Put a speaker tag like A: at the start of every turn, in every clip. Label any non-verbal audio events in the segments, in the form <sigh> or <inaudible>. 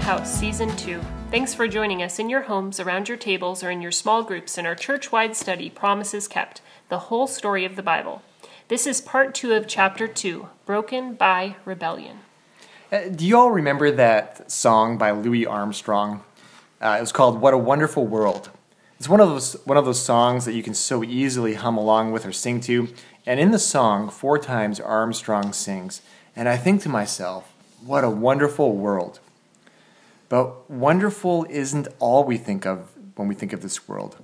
A: House, Season 2. Thanks for joining us in your homes, around your tables, or in your small groups in our church wide study, Promises Kept The Whole Story of the Bible. This is part two of chapter two Broken by Rebellion.
B: Uh, do you all remember that song by Louis Armstrong? Uh, it was called "What a Wonderful World." It's one of those one of those songs that you can so easily hum along with or sing to. And in the song, four times Armstrong sings, and I think to myself, "What a wonderful world." But wonderful isn't all we think of when we think of this world.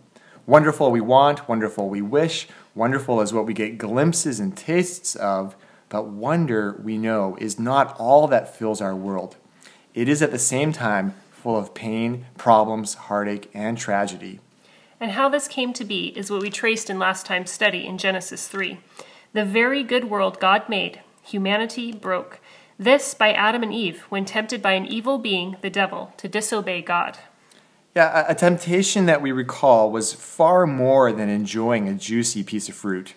B: Wonderful we want, wonderful we wish, wonderful is what we get glimpses and tastes of, but wonder, we know, is not all that fills our world. It is at the same time full of pain, problems, heartache, and tragedy.
A: And how this came to be is what we traced in last time's study in Genesis 3. The very good world God made, humanity broke. This by Adam and Eve when tempted by an evil being, the devil, to disobey God.
B: Yeah, a, temptation that we recall was far more than enjoying a juicy piece of fruit.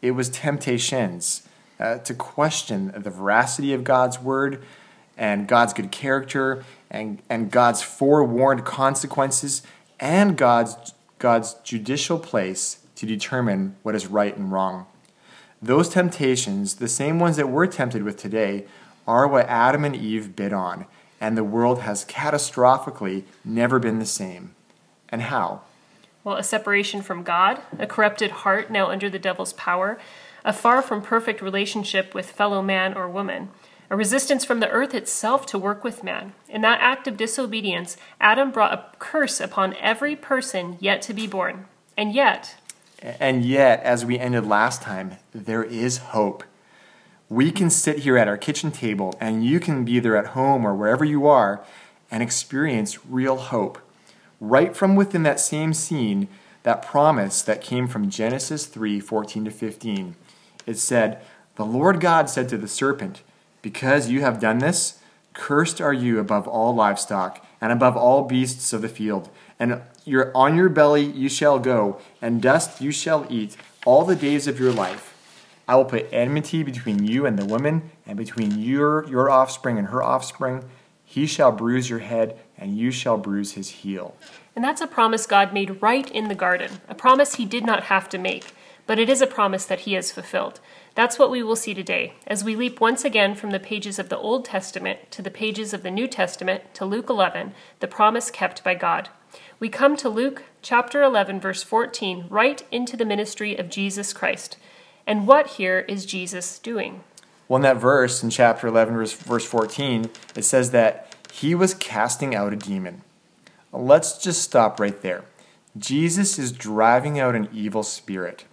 B: It was temptations uh, to question the veracity of God's word and God's good character and, and God's forewarned consequences and God's, God's judicial place to determine what is right and wrong. Those temptations, the same ones that we're tempted with today, are what Adam and Eve bid on, and the world has catastrophically never been the same. And how?
A: Well, a separation from God, a corrupted heart now under the devil's power, a far from perfect relationship with fellow man or woman, a resistance from the earth itself to work with man. In that act of disobedience, Adam brought a curse upon every person yet to be born. And yet,
B: and yet, as we ended last time, there is hope we can sit here at our kitchen table and you can be there at home or wherever you are and experience real hope. Right from within that same scene, that promise that came from Genesis 3 14 to 15. It said, The Lord God said to the serpent, Because you have done this, cursed are you above all livestock and above all beasts of the field. And on your belly you shall go, and dust you shall eat all the days of your life. I will put enmity between you and the woman, and between your, your offspring and her offspring. He shall bruise your head, and you shall bruise his heel.
A: And that's a promise God made right in the garden, a promise he did not have to make, but it is a promise that he has fulfilled. That's what we will see today as we leap once again from the pages of the Old Testament to the pages of the New Testament to Luke 11, the promise kept by God. We come to Luke chapter 11, verse 14, right into the ministry of Jesus Christ. And what here is Jesus doing?
B: Well, in that verse, in chapter 11, verse, verse 14, it says that he was casting out a demon. Let's just stop right there. Jesus is driving out an evil spirit.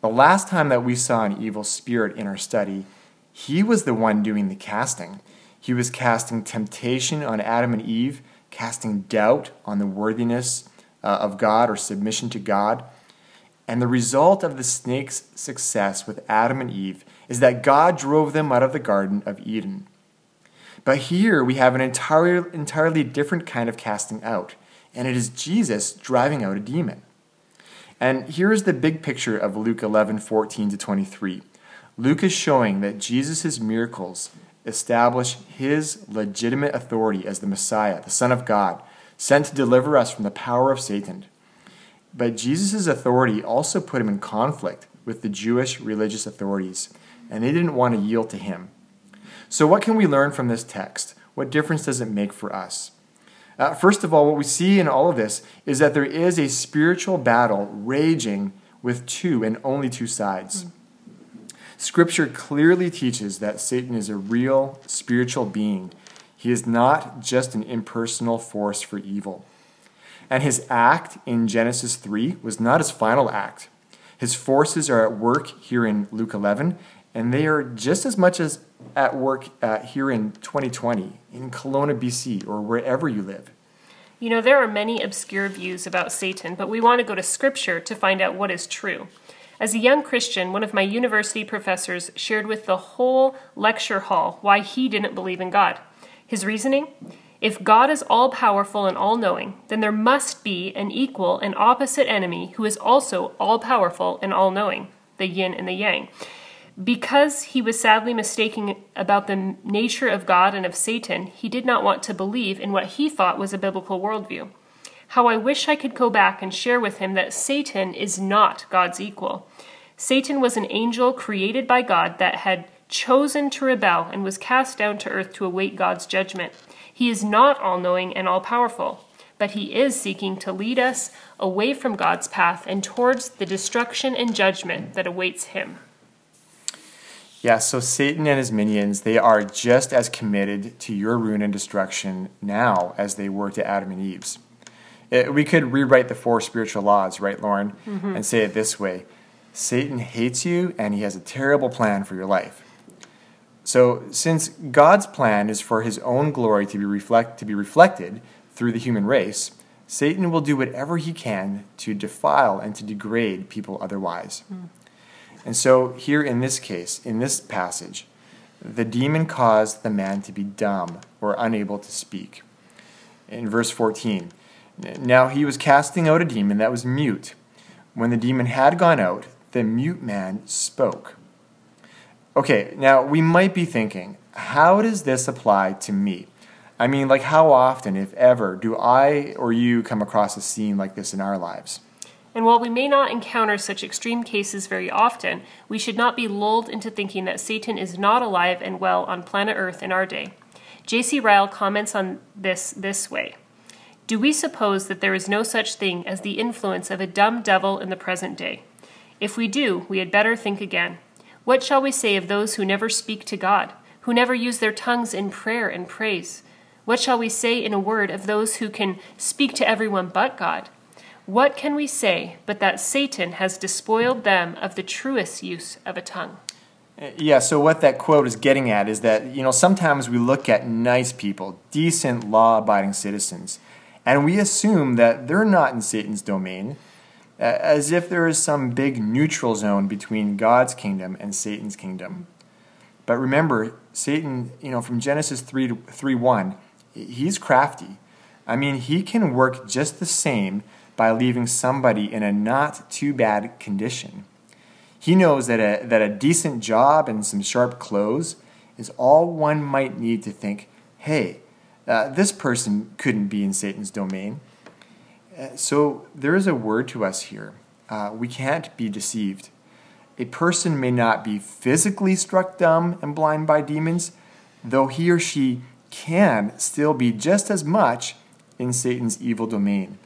B: The last time that we saw an evil spirit in our study, he was the one doing the casting. He was casting temptation on Adam and Eve, casting doubt on the worthiness uh, of God or submission to God. And the result of the snake's success with Adam and Eve is that God drove them out of the Garden of Eden. But here we have an entirely, entirely different kind of casting out, and it is Jesus driving out a demon. And here is the big picture of Luke 11 14 to 23. Luke is showing that Jesus' miracles establish his legitimate authority as the Messiah, the Son of God, sent to deliver us from the power of Satan. But Jesus' authority also put him in conflict with the Jewish religious authorities, and they didn't want to yield to him. So, what can we learn from this text? What difference does it make for us? Uh, first of all, what we see in all of this is that there is a spiritual battle raging with two and only two sides. Scripture clearly teaches that Satan is a real spiritual being. He is not just an impersonal force for evil. And his act in Genesis 3 was not his final act. His forces are at work here in Luke 11, and they are just as much as at work uh, here in 2020, in Kelowna, BC, or wherever you live.
A: You know, there are many obscure views about Satan, but we want to go to Scripture to find out what is true. As a young Christian, one of my university professors shared with the whole lecture hall why he didn't believe in God. His reasoning? If God is all powerful and all knowing, then there must be an equal and opposite enemy who is also all powerful and all knowing, the yin and the yang. Because he was sadly mistaken about the nature of God and of Satan, he did not want to believe in what he thought was a biblical worldview. How I wish I could go back and share with him that Satan is not God's equal. Satan was an angel created by God that had chosen to rebel and was cast down to earth to await God's judgment. He is not all knowing and all powerful, but he is seeking to lead us away from God's path and towards the destruction and judgment that awaits him.
B: Yeah, so Satan and his minions, they are just as committed to your ruin and destruction now as they were to Adam and Eve's. It, we could rewrite the four spiritual laws, right, Lauren, mm-hmm. and say it this way Satan hates you and he has a terrible plan for your life. So, since God's plan is for his own glory to be, reflect, to be reflected through the human race, Satan will do whatever he can to defile and to degrade people otherwise. Mm. And so, here in this case, in this passage, the demon caused the man to be dumb or unable to speak. In verse 14, now he was casting out a demon that was mute. When the demon had gone out, the mute man spoke. Okay, now we might be thinking, how does this apply to me? I mean, like, how often, if ever, do I or you come across a scene like this in our lives?
A: And while we may not encounter such extreme cases very often, we should not be lulled into thinking that Satan is not alive and well on planet Earth in our day. J.C. Ryle comments on this this way Do we suppose that there is no such thing as the influence of a dumb devil in the present day? If we do, we had better think again. What shall we say of those who never speak to God, who never use their tongues in prayer and praise? What shall we say in a word of those who can speak to everyone but God? What can we say but that Satan has despoiled them of the truest use of a tongue?
B: Yeah, so what that quote is getting at is that, you know, sometimes we look at nice people, decent, law abiding citizens, and we assume that they're not in Satan's domain as if there is some big neutral zone between God's kingdom and Satan's kingdom. But remember, Satan, you know, from Genesis 3 3 1, he's crafty. I mean, he can work just the same by leaving somebody in a not too bad condition. He knows that a, that a decent job and some sharp clothes is all one might need to think, hey, uh, this person couldn't be in Satan's domain. So there is a word to us here. Uh, we can't be deceived. A person may not be physically struck dumb and blind by demons, though he or she can still be just as much in Satan's evil domain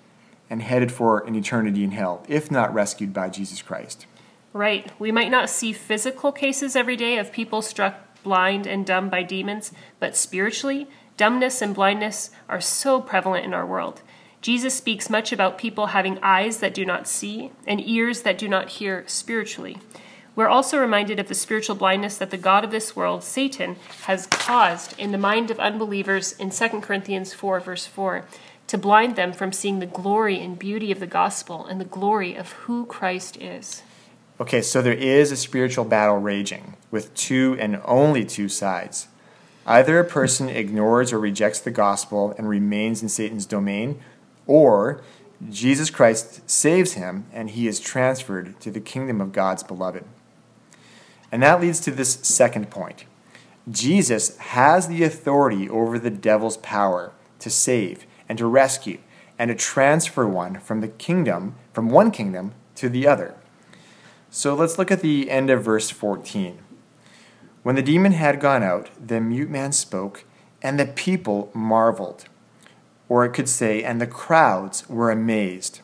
B: and headed for an eternity in hell, if not rescued by Jesus Christ.
A: Right. We might not see physical cases every day of people struck blind and dumb by demons, but spiritually, dumbness and blindness are so prevalent in our world. Jesus speaks much about people having eyes that do not see and ears that do not hear spiritually. We're also reminded of the spiritual blindness that the God of this world, Satan, has caused in the mind of unbelievers in 2 Corinthians 4, verse 4, to blind them from seeing the glory and beauty of the gospel and the glory of who Christ is.
B: Okay, so there is a spiritual battle raging with two and only two sides. Either a person ignores or rejects the gospel and remains in Satan's domain, or Jesus Christ saves him and he is transferred to the kingdom of God's beloved. And that leads to this second point. Jesus has the authority over the devil's power to save and to rescue and to transfer one from the kingdom, from one kingdom to the other. So let's look at the end of verse 14. When the demon had gone out, the mute man spoke, and the people marveled or it could say, and the crowds were amazed.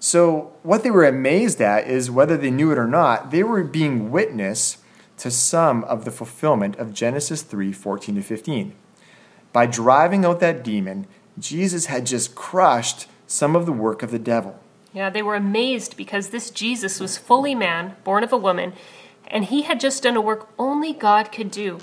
B: So, what they were amazed at is whether they knew it or not, they were being witness to some of the fulfillment of Genesis 3 14 to 15. By driving out that demon, Jesus had just crushed some of the work of the devil.
A: Yeah, they were amazed because this Jesus was fully man, born of a woman, and he had just done a work only God could do.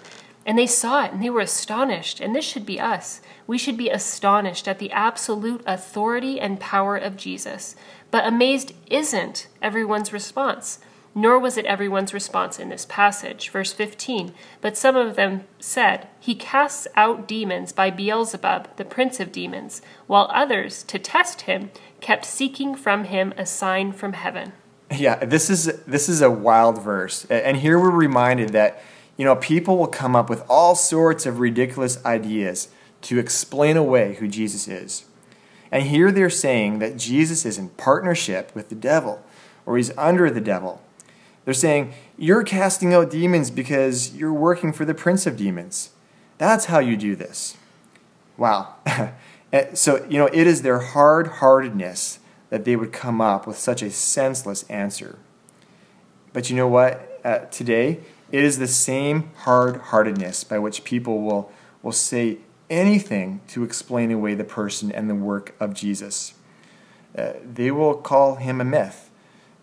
A: And they saw it and they were astonished, and this should be us we should be astonished at the absolute authority and power of Jesus. But amazed isn't everyone's response, nor was it everyone's response in this passage. Verse 15 But some of them said, He casts out demons by Beelzebub, the prince of demons, while others, to test him, kept seeking from him a sign from heaven.
B: Yeah, this is this is a wild verse. And here we're reminded that you know, people will come up with all sorts of ridiculous ideas to explain away who Jesus is. And here they're saying that Jesus is in partnership with the devil or he's under the devil. They're saying, You're casting out demons because you're working for the prince of demons. That's how you do this. Wow. <laughs> so, you know, it is their hard heartedness that they would come up with such a senseless answer. But you know what? Uh, today, it is the same hard heartedness by which people will, will say anything to explain away the person and the work of Jesus. Uh, they will call him a myth.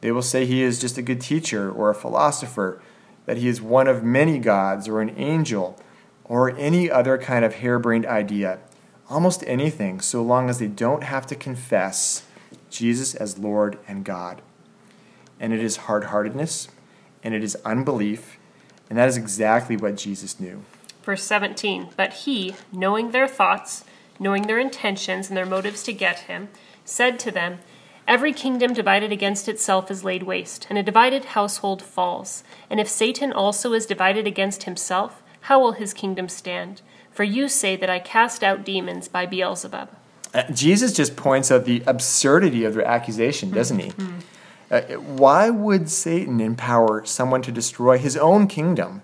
B: They will say he is just a good teacher or a philosopher, that he is one of many gods or an angel or any other kind of harebrained idea. Almost anything, so long as they don't have to confess Jesus as Lord and God. And it is hard heartedness, and it is unbelief, and that is exactly what Jesus knew.
A: Verse 17 But he, knowing their thoughts, knowing their intentions and their motives to get him, said to them, Every kingdom divided against itself is laid waste, and a divided household falls. And if Satan also is divided against himself, how will his kingdom stand? For you say that I cast out demons by Beelzebub.
B: Uh, Jesus just points out the absurdity of their accusation, doesn't he? Mm-hmm. Uh, why would Satan empower someone to destroy his own kingdom?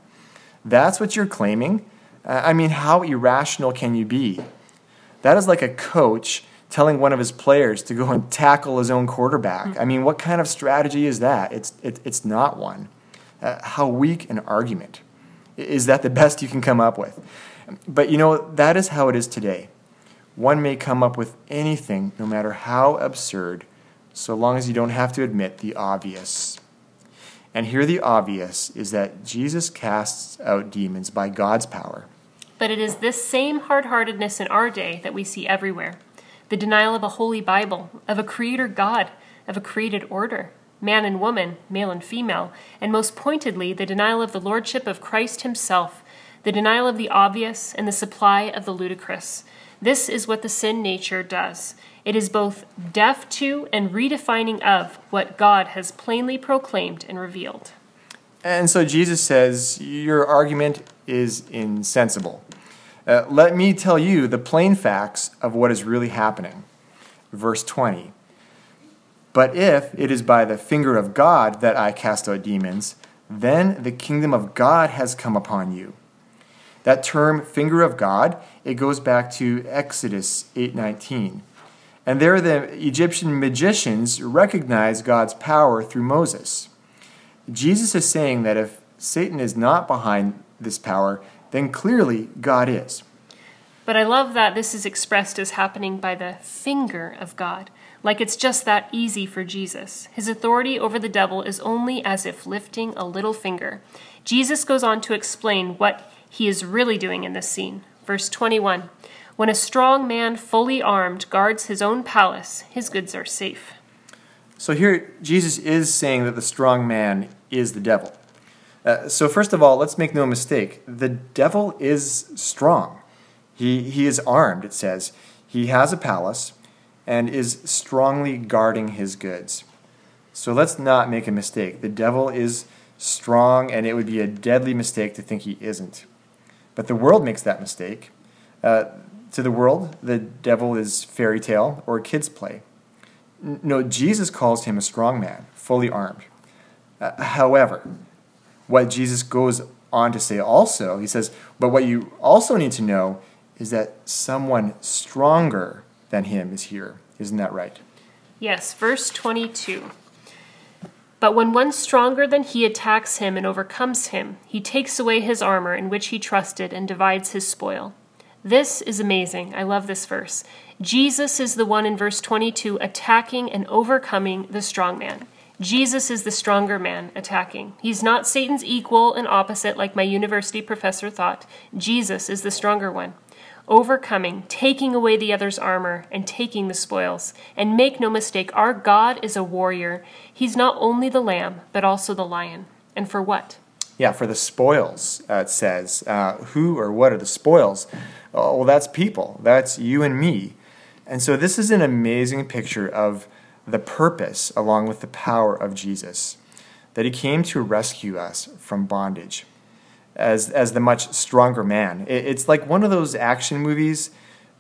B: That's what you're claiming? Uh, I mean, how irrational can you be? That is like a coach telling one of his players to go and tackle his own quarterback. I mean, what kind of strategy is that? It's, it, it's not one. Uh, how weak an argument. Is that the best you can come up with? But you know, that is how it is today. One may come up with anything, no matter how absurd, so long as you don't have to admit the obvious. And here, the obvious is that Jesus casts out demons by God's power.
A: But it is this same hard heartedness in our day that we see everywhere the denial of a holy Bible, of a creator God, of a created order, man and woman, male and female, and most pointedly, the denial of the lordship of Christ himself, the denial of the obvious, and the supply of the ludicrous. This is what the sin nature does. It is both deaf to and redefining of what God has plainly proclaimed and revealed.
B: And so Jesus says, Your argument is insensible. Uh, let me tell you the plain facts of what is really happening. Verse 20. But if it is by the finger of God that I cast out demons, then the kingdom of God has come upon you. That term finger of God, it goes back to Exodus 8:19. And there the Egyptian magicians recognize God's power through Moses. Jesus is saying that if Satan is not behind this power, then clearly God is.
A: But I love that this is expressed as happening by the finger of God, like it's just that easy for Jesus. His authority over the devil is only as if lifting a little finger. Jesus goes on to explain what he is really doing in this scene. Verse 21 when a strong man, fully armed, guards his own palace, his goods are safe.
B: So here, Jesus is saying that the strong man is the devil. Uh, so, first of all, let's make no mistake the devil is strong. He, he is armed, it says. He has a palace and is strongly guarding his goods. So, let's not make a mistake. The devil is strong, and it would be a deadly mistake to think he isn't. But the world makes that mistake. Uh, to the world, the devil is fairy tale or kid's play. No, Jesus calls him a strong man, fully armed. Uh, however, what Jesus goes on to say also, he says, but what you also need to know is that someone stronger than him is here. Isn't that right?
A: Yes, verse 22. But when one stronger than he attacks him and overcomes him, he takes away his armor in which he trusted and divides his spoil. This is amazing. I love this verse. Jesus is the one in verse 22 attacking and overcoming the strong man. Jesus is the stronger man attacking. He's not Satan's equal and opposite like my university professor thought. Jesus is the stronger one. Overcoming, taking away the other's armor, and taking the spoils. And make no mistake, our God is a warrior. He's not only the lamb, but also the lion. And for what?
B: Yeah, for the spoils, uh, it says. Uh, who or what are the spoils? Oh, well, that's people. That's you and me. And so this is an amazing picture of the purpose along with the power of Jesus, that he came to rescue us from bondage as, as the much stronger man. It, it's like one of those action movies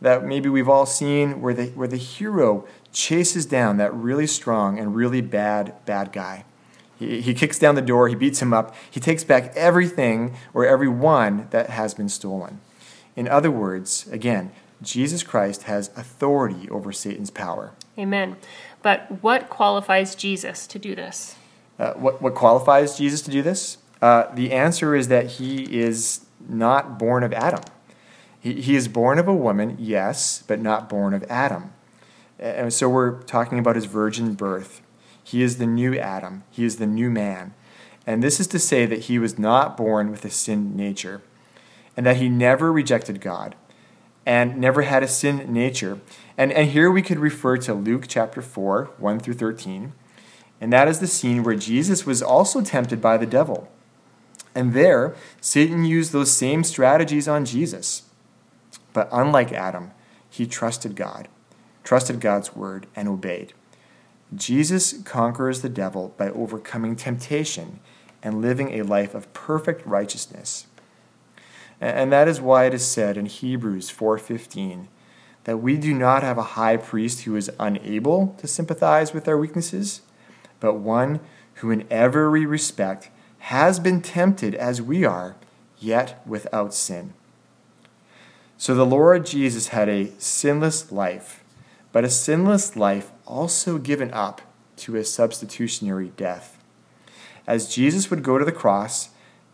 B: that maybe we've all seen where the, where the hero chases down that really strong and really bad, bad guy. He, he kicks down the door, he beats him up, he takes back everything or everyone that has been stolen. In other words, again, Jesus Christ has authority over Satan's power.
A: Amen. But what qualifies Jesus to do this?
B: Uh, what, what qualifies Jesus to do this? Uh, the answer is that he is not born of Adam. He, he is born of a woman, yes, but not born of Adam. And so we're talking about his virgin birth. He is the new Adam, he is the new man. And this is to say that he was not born with a sin nature, and that he never rejected God and never had a sin nature. And, and here we could refer to Luke chapter 4, 1 through 13. And that is the scene where Jesus was also tempted by the devil. And there, Satan used those same strategies on Jesus. But unlike Adam, he trusted God, trusted God's word, and obeyed. Jesus conquers the devil by overcoming temptation and living a life of perfect righteousness. And that is why it is said in Hebrews 4:15 that we do not have a high priest who is unable to sympathize with our weaknesses, but one who in every respect has been tempted as we are, yet without sin. So the Lord Jesus had a sinless life, but a sinless life also given up to a substitutionary death. As Jesus would go to the cross,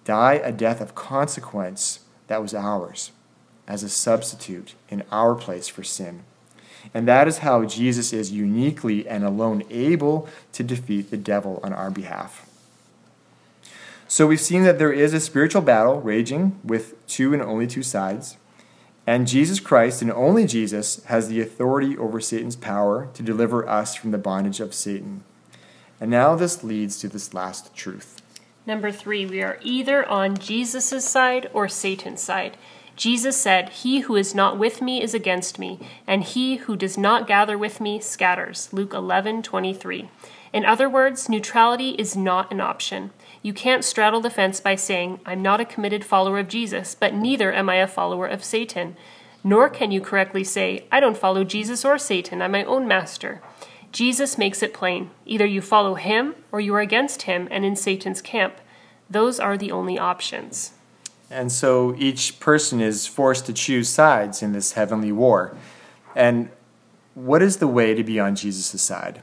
B: die a death of consequence that was ours as a substitute in our place for sin. And that is how Jesus is uniquely and alone able to defeat the devil on our behalf. So we've seen that there is a spiritual battle raging with two and only two sides. And Jesus Christ and only Jesus has the authority over Satan's power to deliver us from the bondage of Satan. And now this leads to this last truth.
A: Number three, we are either on Jesus' side or Satan's side. Jesus said, He who is not with me is against me, and he who does not gather with me scatters. Luke 11 23. In other words, neutrality is not an option. You can't straddle the fence by saying, I'm not a committed follower of Jesus, but neither am I a follower of Satan. Nor can you correctly say, I don't follow Jesus or Satan, I'm my own master. Jesus makes it plain. Either you follow him or you are against him and in Satan's camp. Those are the only options.
B: And so each person is forced to choose sides in this heavenly war. And what is the way to be on Jesus' side?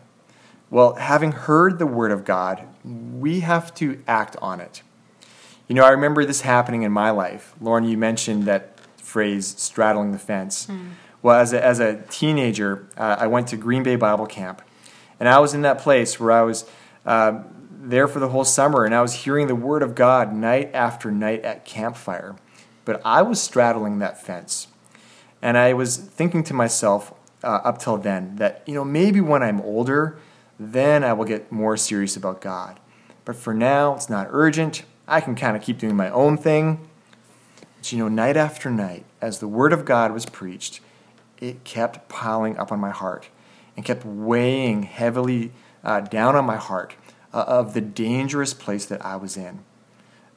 B: Well, having heard the word of God, we have to act on it. You know, I remember this happening in my life. Lauren, you mentioned that phrase, straddling the fence. Mm. Well, as a, as a teenager, uh, I went to Green Bay Bible Camp. And I was in that place where I was uh, there for the whole summer and I was hearing the Word of God night after night at campfire. But I was straddling that fence. And I was thinking to myself uh, up till then that, you know, maybe when I'm older, then I will get more serious about God. But for now, it's not urgent. I can kind of keep doing my own thing. But you know, night after night, as the Word of God was preached, it kept piling up on my heart and kept weighing heavily uh, down on my heart uh, of the dangerous place that I was in.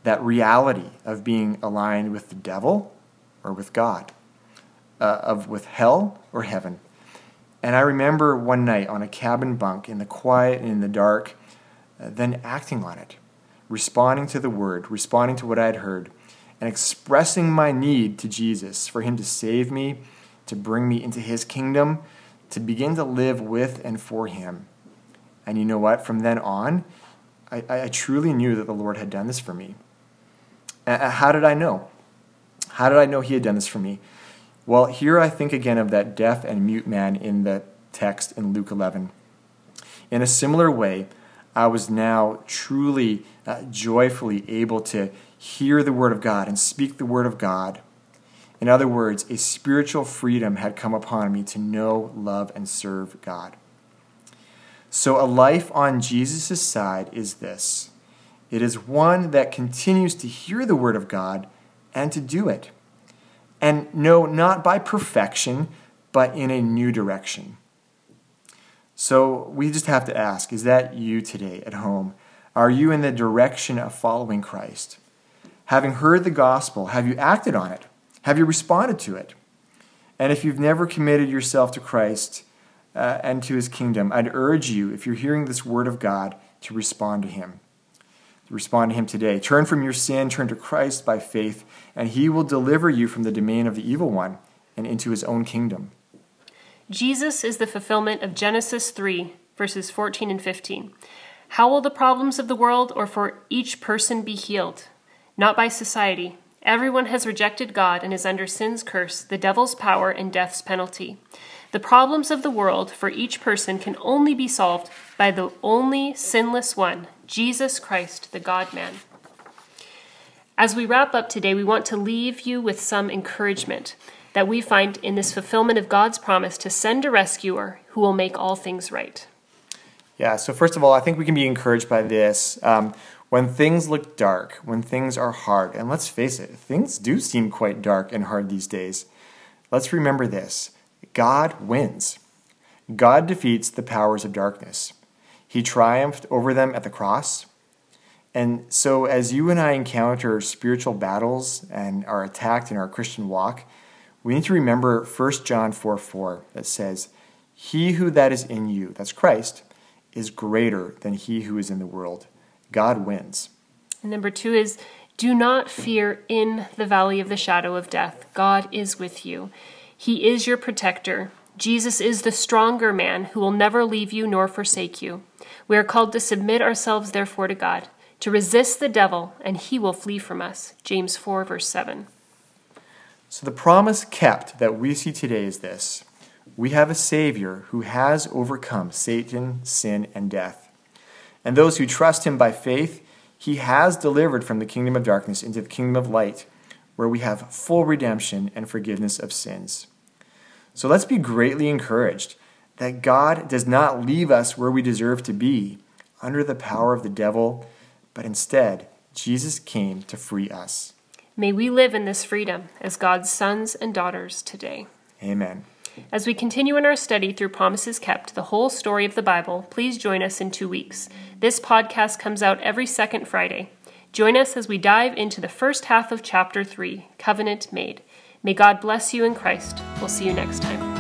B: That reality of being aligned with the devil or with God, uh, of with hell or heaven. And I remember one night on a cabin bunk in the quiet and in the dark, uh, then acting on it, responding to the word, responding to what I had heard, and expressing my need to Jesus for him to save me to bring me into his kingdom, to begin to live with and for him. And you know what? From then on, I, I truly knew that the Lord had done this for me. How did I know? How did I know he had done this for me? Well, here I think again of that deaf and mute man in the text in Luke 11. In a similar way, I was now truly, uh, joyfully able to hear the Word of God and speak the Word of God in other words, a spiritual freedom had come upon me to know, love, and serve God. So, a life on Jesus' side is this it is one that continues to hear the Word of God and to do it. And no, not by perfection, but in a new direction. So we just have to ask is that you today at home? Are you in the direction of following Christ? Having heard the gospel, have you acted on it? Have you responded to it? And if you've never committed yourself to Christ uh, and to his kingdom, I'd urge you, if you're hearing this word of God, to respond to him. Respond to him today. Turn from your sin, turn to Christ by faith, and he will deliver you from the domain of the evil one and into his own kingdom.
A: Jesus is the fulfillment of Genesis 3, verses 14 and 15. How will the problems of the world or for each person be healed? Not by society. Everyone has rejected God and is under sin's curse, the devil's power, and death's penalty. The problems of the world for each person can only be solved by the only sinless one, Jesus Christ, the God man. As we wrap up today, we want to leave you with some encouragement that we find in this fulfillment of God's promise to send a rescuer who will make all things right.
B: Yeah, so first of all, I think we can be encouraged by this. Um, when things look dark, when things are hard, and let's face it, things do seem quite dark and hard these days, let's remember this God wins. God defeats the powers of darkness. He triumphed over them at the cross. And so, as you and I encounter spiritual battles and are attacked in our Christian walk, we need to remember 1 John 4 4 that says, He who that is in you, that's Christ, is greater than he who is in the world. God wins.
A: Number two is, do not fear in the valley of the shadow of death. God is with you. He is your protector. Jesus is the stronger man who will never leave you nor forsake you. We are called to submit ourselves, therefore, to God, to resist the devil, and he will flee from us. James 4, verse 7.
B: So, the promise kept that we see today is this we have a Savior who has overcome Satan, sin, and death. And those who trust him by faith, he has delivered from the kingdom of darkness into the kingdom of light, where we have full redemption and forgiveness of sins. So let's be greatly encouraged that God does not leave us where we deserve to be, under the power of the devil, but instead, Jesus came to free us.
A: May we live in this freedom as God's sons and daughters today.
B: Amen.
A: As we continue in our study through Promises Kept, the whole story of the Bible, please join us in two weeks. This podcast comes out every second Friday. Join us as we dive into the first half of chapter 3, Covenant Made. May God bless you in Christ. We'll see you next time.